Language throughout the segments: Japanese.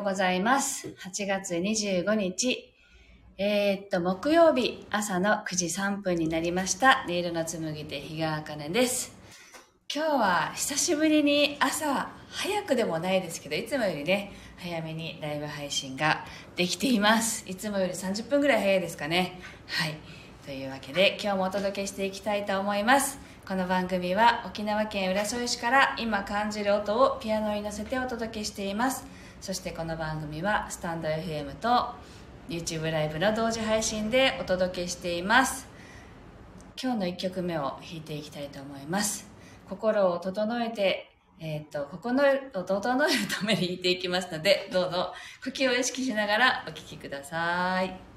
ようございます。8月25日、えーっと、木曜日朝の9時3分になりました。ネイルの紡手日川茜です。今日は久しぶりに朝早くでもないですけど、いつもよりね、早めにライブ配信ができています。いつもより30分ぐらい早いですかね。はい。というわけで今日もお届けしていきたいと思います。この番組は沖縄県浦添市から今感じる音をピアノに乗せてお届けしています。そしてこの番組はスタンド FM と YouTube ライブの同時配信でお届けしています。今日の1曲目を弾いていきたいと思います。心を整えて、えーっと、心を整えるために弾いていきますので、どうぞ呼吸を意識しながらお聴きください。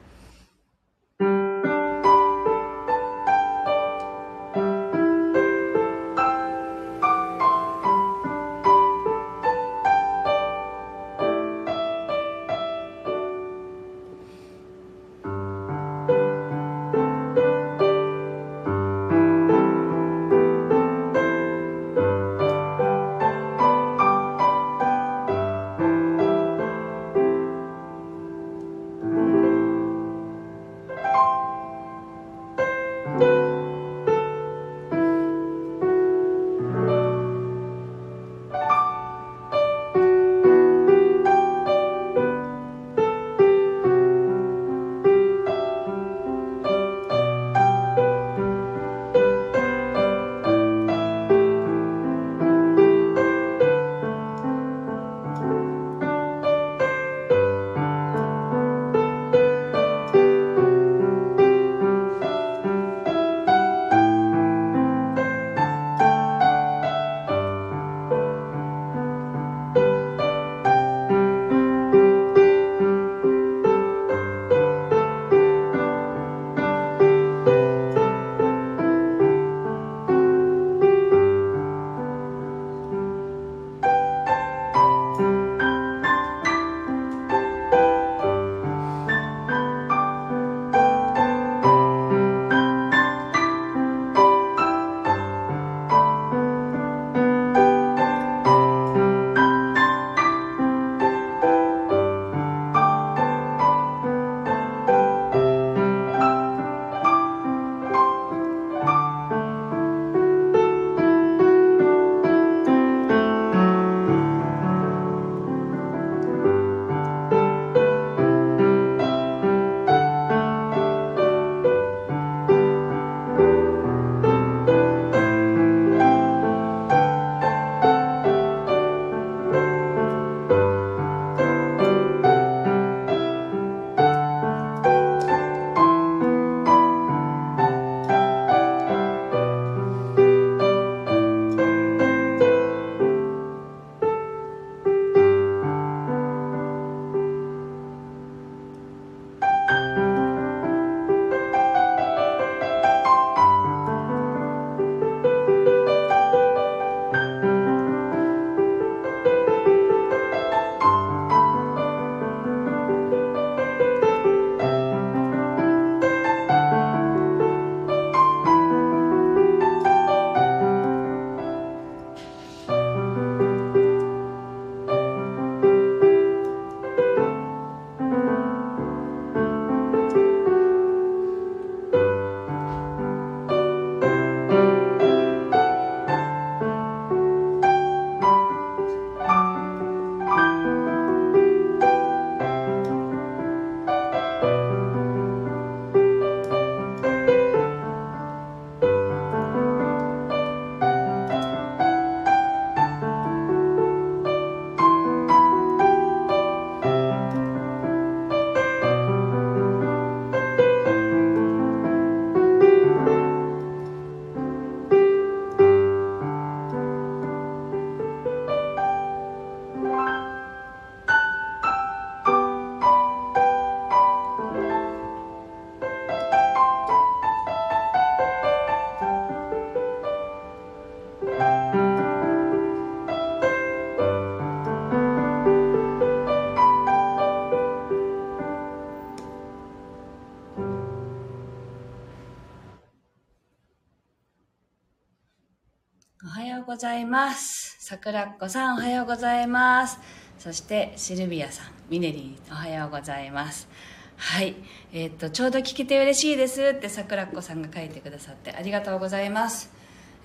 ざいます。桜っ子さんおはようございます。そしてシルビアさんミネリーおはようございますはいえー、っとちょうど聞けて嬉しいですって桜子さんが書いてくださってありがとうございます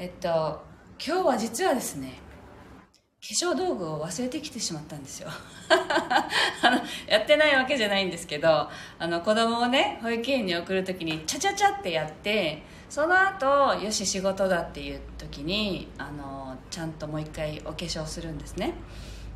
えっと今日は実はですね化粧道具を忘れてきてしまったんですよ あのやってないわけじゃないんですけどあの子供をね保育園に送る時にチャチャチャってやってその後よし仕事だっていう時にあのちゃんともう一回お化粧するんですね。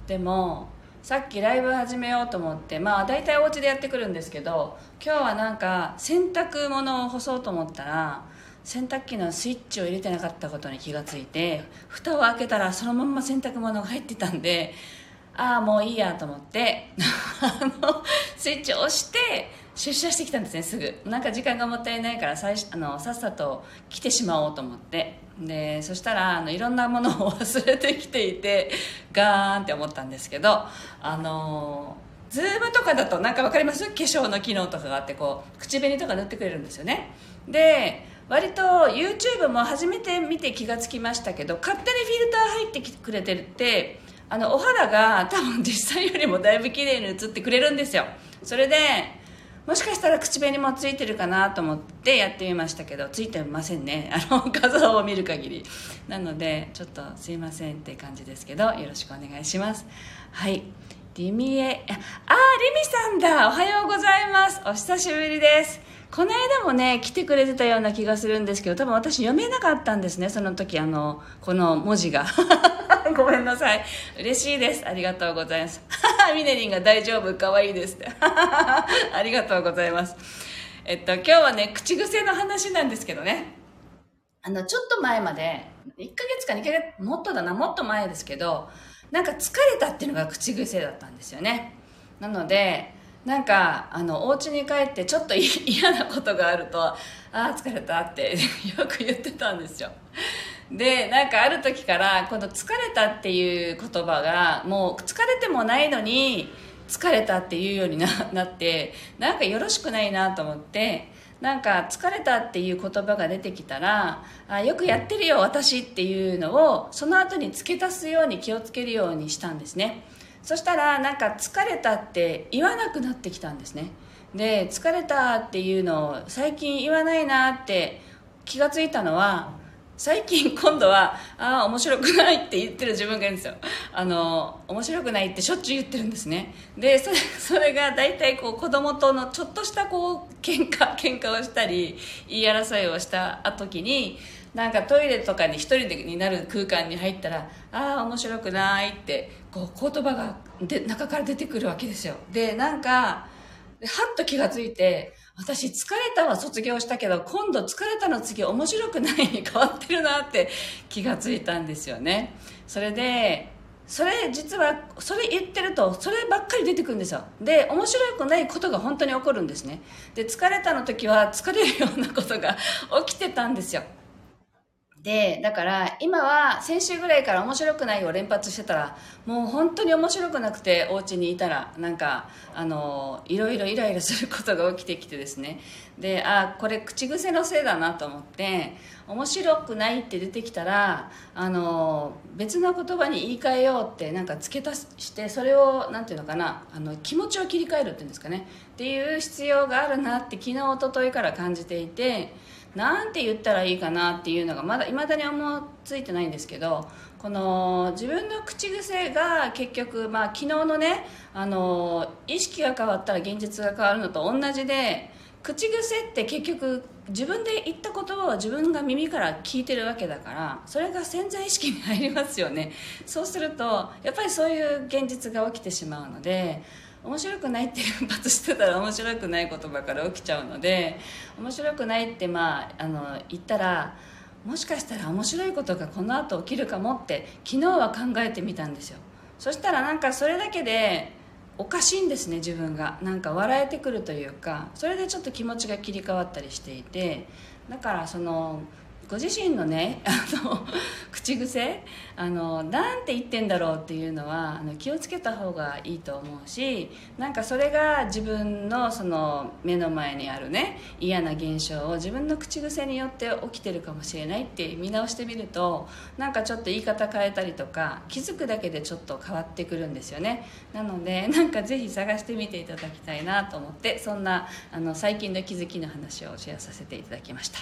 でもさっきライブ始めようと思ってまあ大体お家でやってくるんですけど今日はなんか洗濯物を干そうと思ったら洗濯機のスイッチを入れてなかったことに気がついて蓋を開けたらそのまんま洗濯物が入ってたんでああもういいやと思って あのスイッチを押して出社してきたんですねすぐ。なんか時間がもったいないから最あのさっさと来てしまおうと思って。でそしたらあのいろんなものを忘れてきていてガーンって思ったんですけどあのズームとかだとなんか分かります？化粧の機能とかがあってこう口紅とか塗ってくれるんですよね。で割と YouTube も初めて見て気がつきましたけど勝手にフィルター入ってきてくれてるってあのお肌が多分実際よりもだいぶ綺麗に映ってくれるんですよ。それでもしかしたら口紅もついてるかなと思ってやってみましたけどついてませんね。あの画像を見る限り。なのでちょっとすいませんって感じですけどよろしくお願いします。はい。リミエああリミさんだ。おはようございます。お久しぶりです。この間もね来てくれてたような気がするんですけど多分私読めなかったんですねその時あのこの文字が。ごめんなさい。嬉しいです。ありがとうございます。ミネリンが大丈夫。可愛いです。っ てありがとうございます。えっと今日はね口癖の話なんですけどね。あのちょっと前まで1ヶ月か2ヶ月もっとだなもっと前ですけどなんか疲れたっていうのが口癖だったんですよね。なのでなんかあのお家に帰ってちょっと 嫌なことがあると「ああ疲れた」って よく言ってたんですよ。でなんかある時からこの「疲れた」っていう言葉がもう疲れてもないのに疲れたっていうようにな なってなんかよろしくないなと思ってなんか疲れたっていう言葉が出てきたらあよくやってるよ私っていうのをその後に付け足すように気をつけるようにしたんですね。そしたらなんか疲れたって言わなくなってきたんですね。で疲れたっていうのを最近言わないなって気が付いたのは最近今度はああ面白くないって言ってる自分がいるんですよ。あの面白くないってしょっちゅう言ってるんですね。でそれ それが大体こう子供とのちょっとしたこう喧嘩喧嘩をしたり言い争いをした時になんかトイレとかに一人でになる空間に入ったらああ面白くないってこう言葉がで中から出てくるわけですよ。でなんかはっと気がついて私疲れたは卒業したけど今度疲れたの次面白くないに 変わってるなって気がついたんですよね。それでそれ実はそれ言ってるとそればっかり出てくるんですよ。で面白くないことが本当に起こるんですね。で疲れたの時は疲れるようなことが起きてたんですよ。で、だから今は先週ぐらいから面白くないを連発してたら、もう本当に面白くなくてお家にいたら、なんか、あの、いろいろイライラすることが起きてきてですね。で、あ、これ口癖のせいだなと思って、面白くないって出てきたら、あの、別の言葉に言い換えようってなんか付け足して、それを、なんていうのかな、あの、気持ちを切り替えるっていうんですかね。っていう必要があるなって昨日、一昨日から感じていて、なんて言ったらいいかなっていうのがまだいまだに思いついてないんですけどこの自分の口癖が結局、まあ、昨日のねあの意識が変わったら現実が変わるのと同じで口癖って結局自分で言った言葉を自分が耳から聞いてるわけだからそれが潜在意識に入りますよね。そうするとやっぱりそういう現実が起きてしまうので面白くないって連発してたら面白くない言葉から起きちゃうので面白くないってまああの言ったらもしかしたら面白いことがこの後起きるかもって昨日は考えてみたんですよ。そしたらなんかそれだけでおかしいんですね自分が。なんか笑えてくるというかそれでちょっと気持ちが切り替わったりしていてだからそのご自身のねあの口癖？あのなんて言ってんだろうっていうのはあの気をつけた方がいいと思うしなんかそれが自分のその目の前にあるね嫌な現象を自分の口癖によって起きてるかもしれないって見直してみるとなんかちょっと言い方変えたりとか気づくだけでちょっと変わってくるんですよね。なのでなんかぜひ探してみていただきたいなと思ってそんなあの最近の気づきの話をシェアさせていただきました。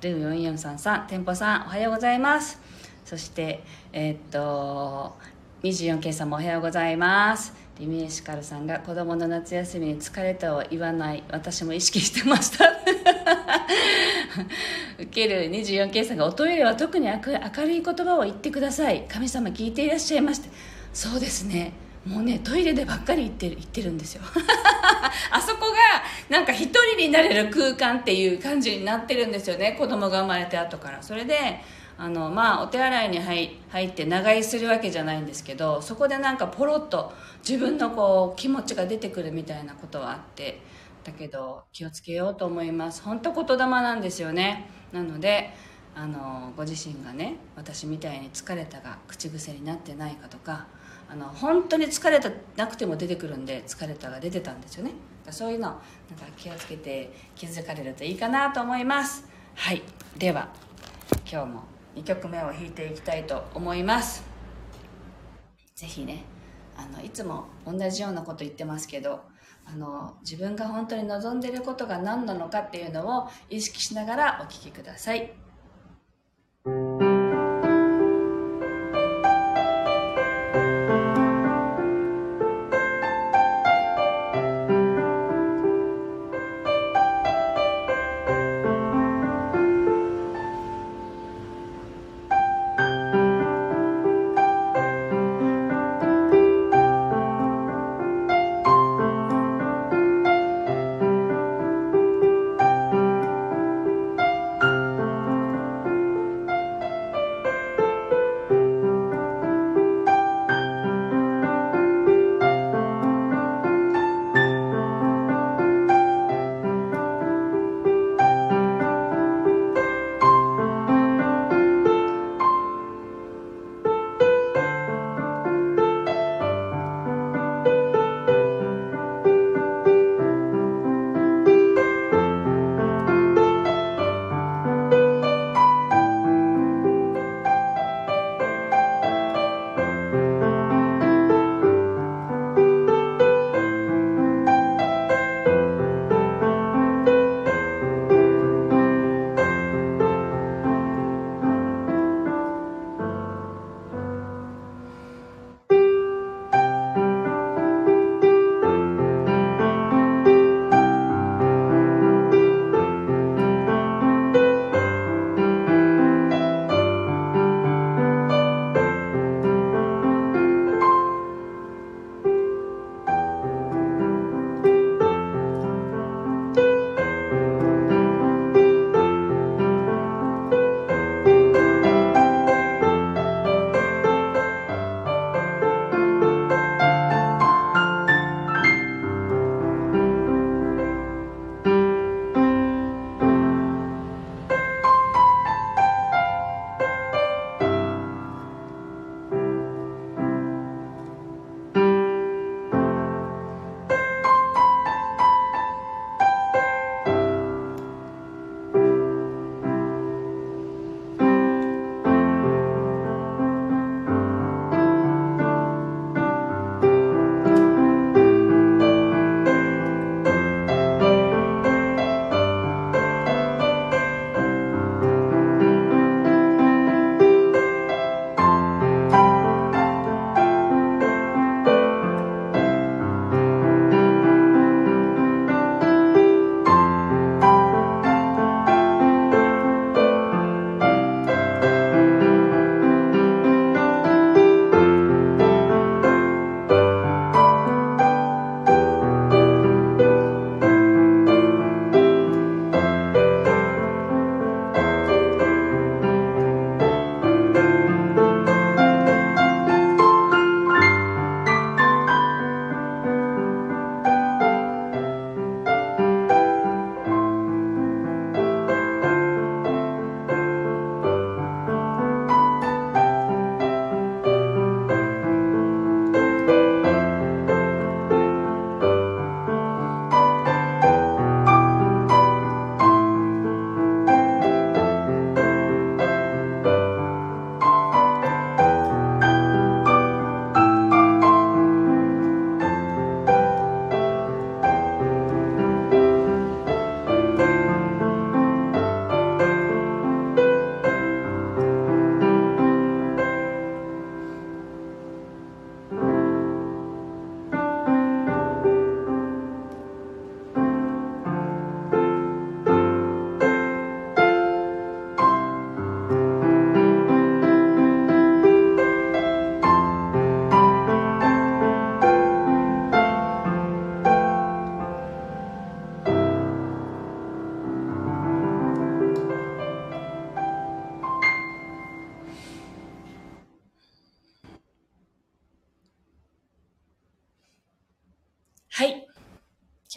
ルーム4433店舗さんおはようございます。そしてえー、っと 24K さんもおはようございます。リミエシカルさんが子供の夏休みに疲れたを言わない私も意識してました。受ける 24K さんがおトイレは特に明るい言葉を言ってください。神様聞いていらっしゃいまして。そうですね。もうねトイレでばっかり行ってる行ってるんですよ。あそこがなんか一人になれる空間っていう感じになってるんですよね。子供が生まれて後から。それであのまあお手洗いに入入って長居するわけじゃないんですけどそこでなんかポロッと自分のこう気持ちが出てくるみたいなことはあってだけど気をつけようと思います。本当言霊なんですよね。なのであのご自身がね私みたいに疲れたが口癖になってないかとかあの本当に疲れたなくても出てくるんで疲れたが出てたんですよね。そういうのなんか気をつけて気づかれるといいかなと思います。はい。では今日も2曲目を弾いていきたいと思います是非ねあのいつも同じようなこと言ってますけどあの自分が本当に望んでいることが何なのかっていうのを意識しながらお聴きくださ。い。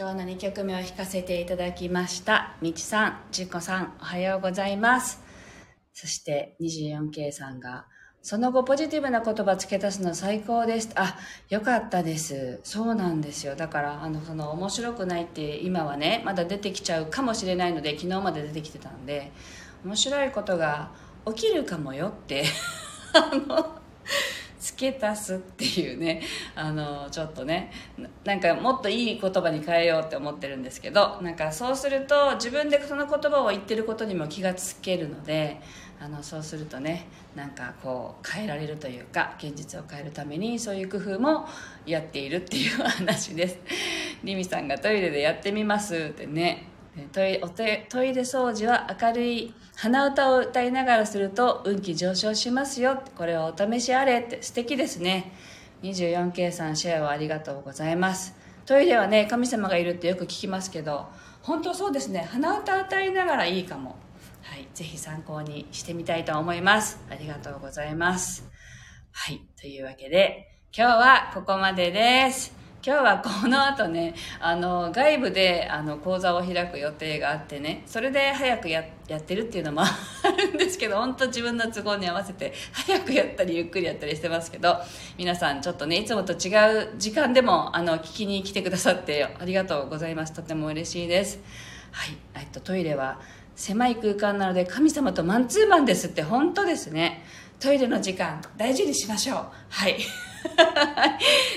今日の2曲目を弾かせていただきました。みちさん、じゅこさん、おはようございます。そして 24K さんが、その後ポジティブな言葉付け足すの最高です。あ、よかったです。そうなんですよ。だから、あの、その面白くないって今はね、まだ出てきちゃうかもしれないので、昨日まで出てきてたんで、面白いことが起きるかもよって、あの、付け足すっていうねあのちょっとねなんかもっといい言葉に変えようって思ってるんですけどなんかそうすると自分でその言葉を言ってることにも気がつけるのであのそうするとねなんかこう変えられるというか現実を変えるためにそういう工夫もやっているっていう話です。リミさんがトイレでやってみますってね。トイお手トイレ掃除は明るい鼻歌を歌いながらすると運気上昇しますよ。これをお試しあれって。素敵ですね。24K さんシェアをありがとうございます。トイレはね神様がいるってよく聞きますけど本当そうですね。鼻歌歌いながらいいかも。はい。ぜひ参考にしてみたいと思います。ありがとうございます。はい。というわけで今日はここまでです。今日はこの後ね、あの、外部で、あの、講座を開く予定があってね、それで早くややってるっていうのもあるんですけど、本当自分の都合に合わせて、早くやったり、ゆっくりやったりしてますけど、皆さんちょっとね、いつもと違う時間でも、あの、聞きに来てくださって、ありがとうございます。とても嬉しいです。はい。えっと、トイレは、狭い空間なので、神様とマンツーマンですって、本当ですね。トイレの時間、大事にしましょう。はい。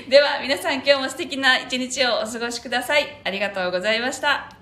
では皆さん今日も素敵な一日をお過ごしください。ありがとうございました。